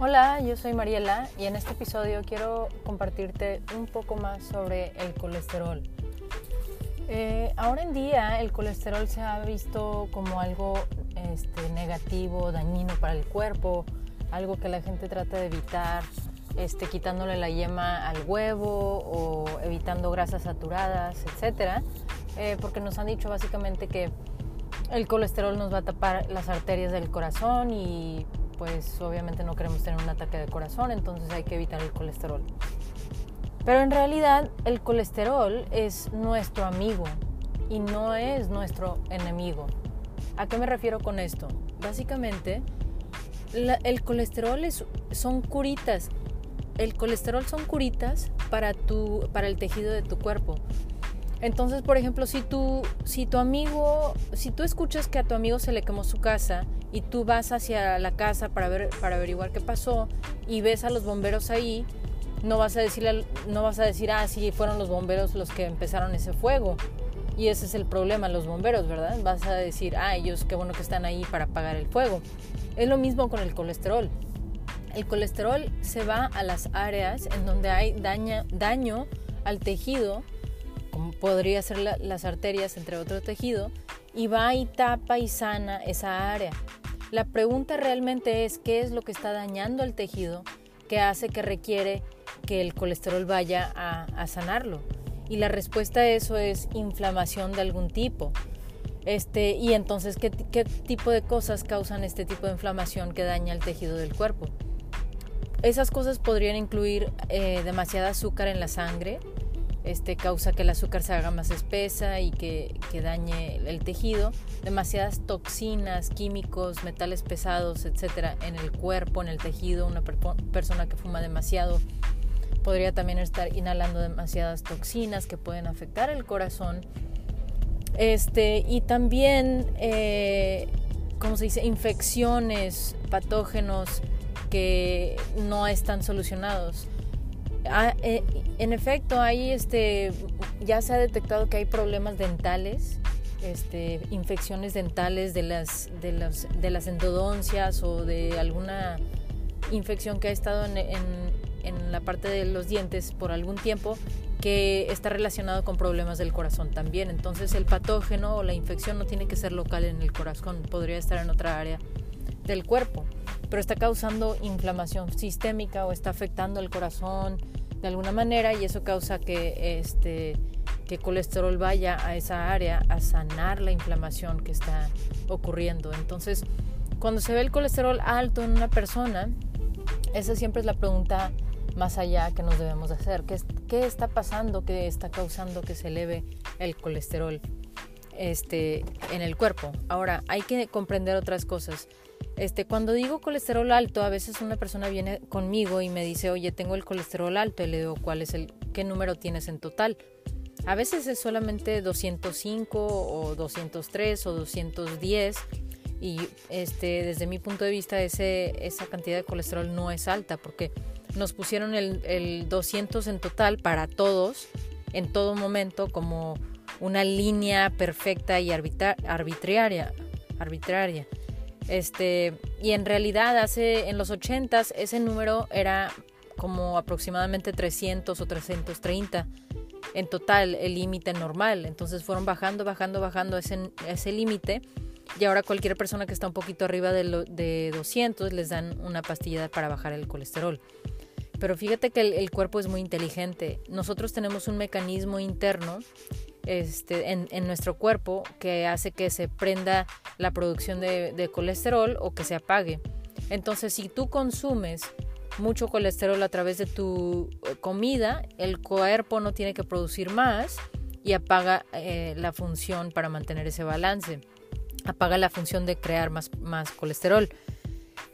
Hola, yo soy Mariela y en este episodio quiero compartirte un poco más sobre el colesterol. Eh, ahora en día el colesterol se ha visto como algo este, negativo, dañino para el cuerpo, algo que la gente trata de evitar, este, quitándole la yema al huevo o evitando grasas saturadas, etc. Eh, porque nos han dicho básicamente que el colesterol nos va a tapar las arterias del corazón y pues obviamente no queremos tener un ataque de corazón, entonces hay que evitar el colesterol. Pero en realidad el colesterol es nuestro amigo y no es nuestro enemigo. ¿A qué me refiero con esto? Básicamente, el colesterol es, son curitas. El colesterol son curitas para, tu, para el tejido de tu cuerpo. Entonces, por ejemplo, si tú, si tu amigo, si tú escuchas que a tu amigo se le quemó su casa y tú vas hacia la casa para ver, para averiguar qué pasó y ves a los bomberos ahí, no vas a decirle, no vas a decir, ah, sí, fueron los bomberos los que empezaron ese fuego. Y ese es el problema, los bomberos, ¿verdad? Vas a decir, ah, ellos qué bueno que están ahí para apagar el fuego. Es lo mismo con el colesterol. El colesterol se va a las áreas en donde hay daño al tejido como podría ser las arterias, entre otro tejido, y va y tapa y sana esa área. La pregunta realmente es qué es lo que está dañando el tejido que hace que requiere que el colesterol vaya a, sanarlo. Y la respuesta a eso es inflamación de algún tipo. Este, y entonces, ¿qué, tipo de cosas causan este tipo de inflamación que daña el tejido del cuerpo? Esas cosas podrían incluir eh, demasiada azúcar en la sangre, este, causa que el azúcar se haga más espesa y que, dañe el tejido, demasiadas toxinas, químicos, metales pesados, etcétera, en el cuerpo, en el tejido. Una persona que fuma demasiado podría también estar inhalando demasiadas toxinas que pueden afectar el corazón. Este, y también, eh, ¿cómo se dice? Infecciones, patógenos que no están solucionados Ah, eh, en efecto, hay este, ya se ha detectado que hay problemas dentales, este, infecciones dentales de las, de, las, de las endodoncias o de alguna infección que ha estado en, en, la parte de los dientes por algún tiempo que está relacionado con problemas del corazón también. Entonces el patógeno o la infección no tiene que ser local en el corazón, podría estar en otra área del cuerpo, pero está causando inflamación sistémica o está afectando el corazón, de alguna manera y eso causa que este que colesterol vaya a esa área a sanar la inflamación que está ocurriendo. Entonces, cuando se ve el colesterol alto en una persona, esa siempre es la pregunta más allá que nos debemos hacer. ¿Qué, qué está pasando que está causando que se eleve el colesterol este, en el cuerpo? Ahora, hay que comprender otras cosas. Este, cuando digo colesterol alto, a veces una persona viene conmigo y me dice, oye, tengo el colesterol alto, y le digo, ¿cuál es el, qué número tienes en total? A veces es solamente 205 o 203 o 210 y este, desde mi punto de vista ese, esa cantidad de colesterol no es alta porque nos pusieron el, el 200 en total para todos en todo momento como una línea perfecta y arbitraria. arbitraria. Este, y en realidad hace en los 80 ese número era como aproximadamente 300 o 330 en total el límite normal. Entonces fueron bajando, bajando, bajando ese, ese límite y ahora cualquier persona que está un poquito arriba de, lo, de 200 les dan una pastilla para bajar el colesterol. Pero fíjate que el cuerpo es muy inteligente. Nosotros tenemos un mecanismo interno este, en, nuestro cuerpo que hace que se prenda la producción de, colesterol o que se apague. Entonces, si tú consumes mucho colesterol a través de tu eh, comida, el cuerpo no tiene que producir más y apaga eh, la función para mantener ese balance. Apaga la función de crear más, más colesterol.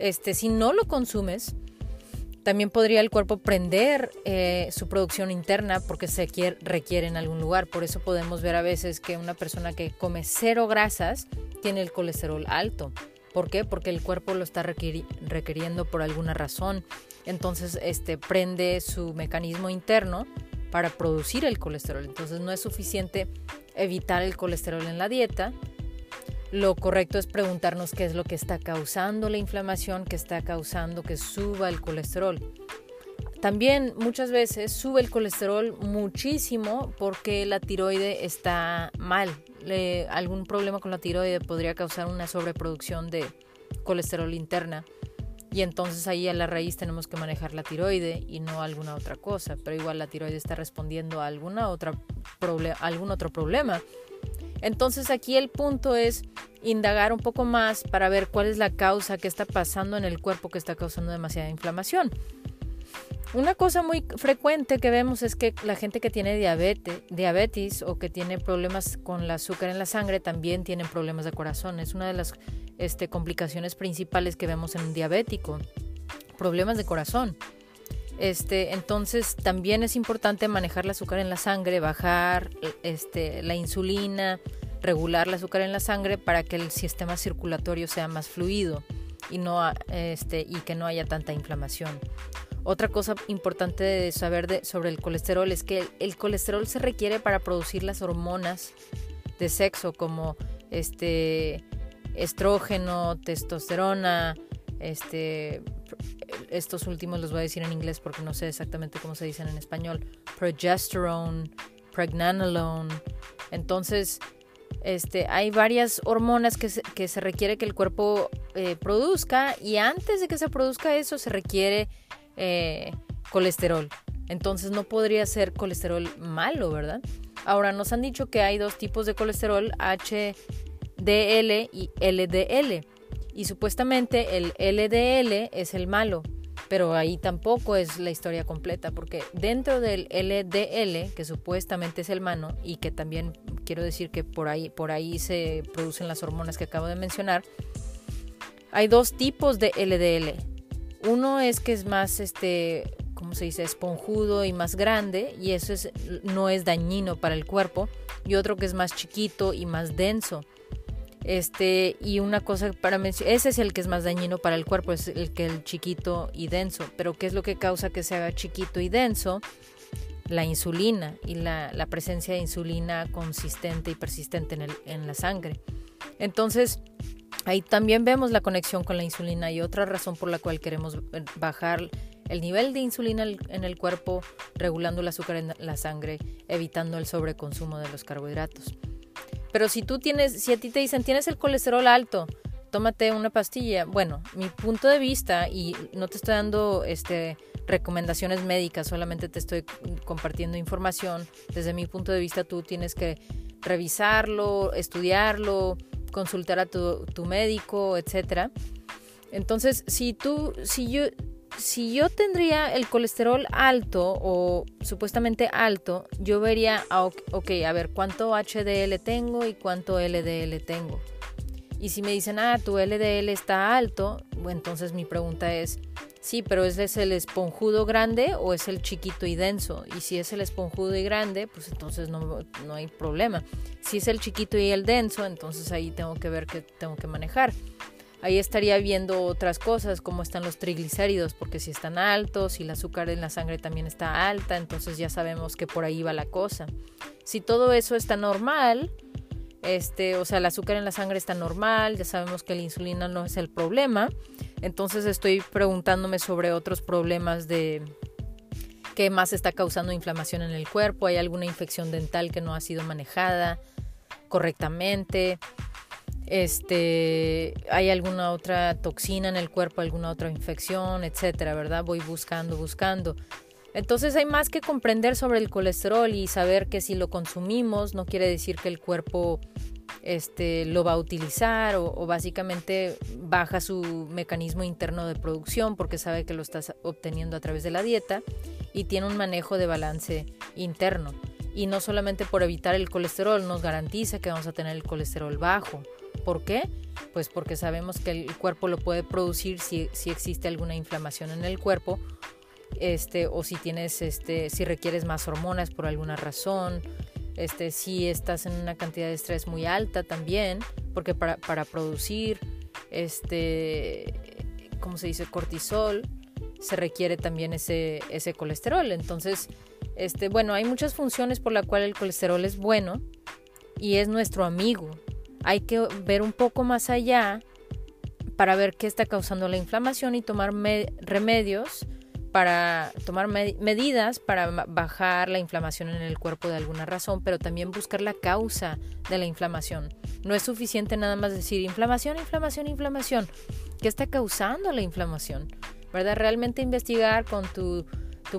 Este, si no lo consumes, también podría el cuerpo prender eh, su producción interna porque se requiere en algún lugar. Por eso podemos ver a veces que una persona que come cero grasas tiene el colesterol alto. ¿Por qué? Porque el cuerpo lo está requiriendo por alguna razón. Entonces, este prende su mecanismo interno para producir el colesterol. Entonces, no es suficiente evitar el colesterol en la dieta. Lo correcto es preguntarnos qué es lo que está causando la inflamación, qué está causando que suba el colesterol. También muchas veces sube el colesterol muchísimo porque la tiroide está mal. algún problema con la tiroide podría causar una sobreproducción de colesterol interna. Y entonces ahí a la raíz tenemos que manejar la tiroide y no alguna otra cosa. Pero igual la tiroide está respondiendo a alguna otra algún otro problema. Entonces aquí el punto es indagar un poco más para ver cuál es la causa que está pasando en el cuerpo que está causando demasiada inflamación. Una cosa muy frecuente que vemos es que la gente que tiene diabetes, o que tiene problemas con el azúcar en la sangre también tienen problemas de corazón. Es una de las este, complicaciones principales que vemos en un diabético. Problemas de corazón. Este, entonces también es importante manejar el azúcar en la sangre, bajar este, la insulina, regular el azúcar en la sangre para que el sistema circulatorio sea más fluido y, no, este, que no haya tanta inflamación. Otra cosa importante de saber sobre el colesterol es que el, colesterol se requiere para producir las hormonas de sexo como este estrógeno, testosterona, este estos últimos los voy a decir en inglés porque no sé exactamente cómo se dicen en español, progesterone, pregnanolone. Entonces, este, hay varias hormonas que se, que se requiere que el cuerpo eh, produzca y antes de que se produzca eso se requiere eh, colesterol. Entonces no podría ser colesterol malo, ¿verdad? Ahora nos han dicho que hay dos tipos de colesterol, HDL y LDL. Y supuestamente el LDL es el malo, pero ahí tampoco es la historia completa, porque dentro del LDL, que supuestamente es el malo y que también quiero decir que por ahí, por ahí se producen las hormonas que acabo de mencionar, hay dos tipos de LDL. Uno es que es más, este, ¿cómo se dice?, esponjudo y más grande y eso es, no es dañino para el cuerpo. Y otro que es más chiquito y más denso. Este, y una cosa para mencionar, ese es el que es más dañino para el cuerpo, es el que el chiquito y denso. Pero ¿qué es lo que causa que se haga chiquito y denso? La insulina y la, la presencia de insulina consistente y persistente en, el, en la sangre. Entonces, Ahí también vemos la conexión con la insulina y otra razón por la cual queremos bajar el nivel de insulina en el cuerpo, regulando el azúcar en la sangre, evitando el sobreconsumo de los carbohidratos. Pero si tú tienes, si a ti te dicen tienes el colesterol alto, tómate una pastilla. Bueno, mi punto de vista, y no te estoy dando este, recomendaciones médicas, solamente te estoy compartiendo información. Desde mi punto de vista, tú tienes que revisarlo, estudiarlo, consultar a tu, tu médico, etcétera. Entonces, si tú, si yo, si yo tendría el colesterol alto o supuestamente alto, yo vería, ok, a ver, cuánto HDL tengo y cuánto LDL tengo. Y si me dicen, ah, tu LDL está alto, entonces mi pregunta es, sí, pero ¿es el esponjudo grande o es el chiquito y denso? Y si es el esponjudo y grande, pues entonces no, no hay problema. Si es el chiquito y el denso, entonces ahí tengo que ver qué tengo que manejar. Ahí estaría viendo otras cosas, como están los triglicéridos, porque si están altos, si el azúcar en la sangre también está alta, entonces ya sabemos que por ahí va la cosa. Si todo eso está normal, este, o sea, el azúcar en la sangre está normal, ya sabemos que la insulina no es el problema, entonces estoy preguntándome sobre otros problemas de qué más está causando inflamación en el cuerpo, hay alguna infección dental que no ha sido manejada correctamente, este, hay alguna otra toxina en el cuerpo, alguna otra infección, etcétera, ¿verdad? Voy buscando, buscando. Entonces hay más que comprender sobre el colesterol y saber que si lo consumimos no quiere decir que el cuerpo este, lo va a utilizar o, básicamente baja su mecanismo interno de producción porque sabe que lo estás obteniendo a través de la dieta y tiene un manejo de balance interno. Y no solamente por evitar el colesterol, nos garantiza que vamos a tener el colesterol bajo. ¿Por qué? Pues porque sabemos que el cuerpo lo puede producir si, si existe alguna inflamación en el cuerpo este, o si tienes, este, si requieres más hormonas por alguna razón, este, si estás en una cantidad de estrés muy alta también, porque para, para producir, este, ¿cómo se dice? Cortisol, se requiere también ese, ese colesterol. Entonces, este, bueno, hay muchas funciones por la cual el colesterol es bueno y es nuestro amigo. Hay que ver un poco más allá para ver qué está causando la inflamación y tomar remedios para tomar medidas para bajar la inflamación en el cuerpo de alguna razón, pero también buscar la causa de la inflamación. No es suficiente nada más decir inflamación, inflamación, inflamación. ¿Qué está causando la inflamación? ¿Verdad? Realmente investigar con tu,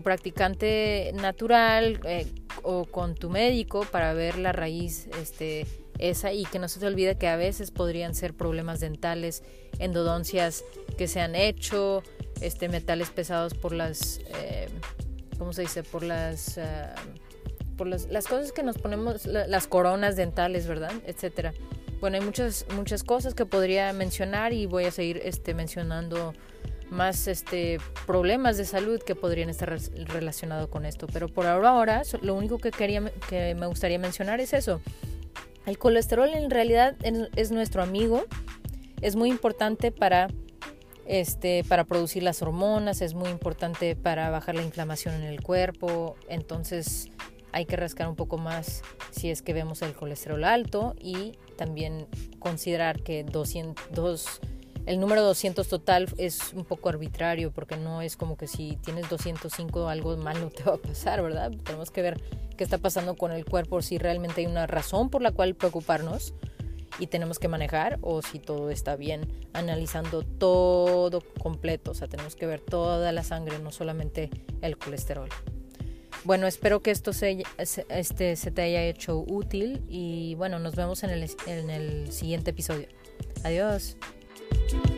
practicante natural eh, o con tu médico para ver la raíz este, esa y que no se te olvide que a veces podrían ser problemas dentales, endodoncias que se han hecho, este, metales pesados por las, eh, ¿cómo se dice? Por las, eh, por las, las, cosas que nos ponemos, las coronas dentales, ¿verdad? Etcétera. Bueno, hay muchas, muchas cosas que podría mencionar y voy a seguir este, mencionando más este, problemas de salud que podrían estar relacionados con esto. Pero por ahora, ahora, lo único que, quería, que me gustaría mencionar es eso. El colesterol en realidad es nuestro amigo. Es muy importante para este, para producir las hormonas, es muy importante para bajar la inflamación en el cuerpo, entonces hay que rascar un poco más si es que vemos el colesterol alto y también considerar que 200, el número 200 total es un poco arbitrario porque no es como que si tienes 205 algo malo te va a pasar, ¿verdad? Tenemos que ver qué está pasando con el cuerpo, si realmente hay una razón por la cual preocuparnos y tenemos que manejar o si todo está bien, analizando todo completo, o sea, tenemos que ver toda la sangre, no solamente el colesterol. Bueno, espero que esto se, este, se te haya hecho útil y bueno, nos vemos en el, en el siguiente episodio. Adiós. you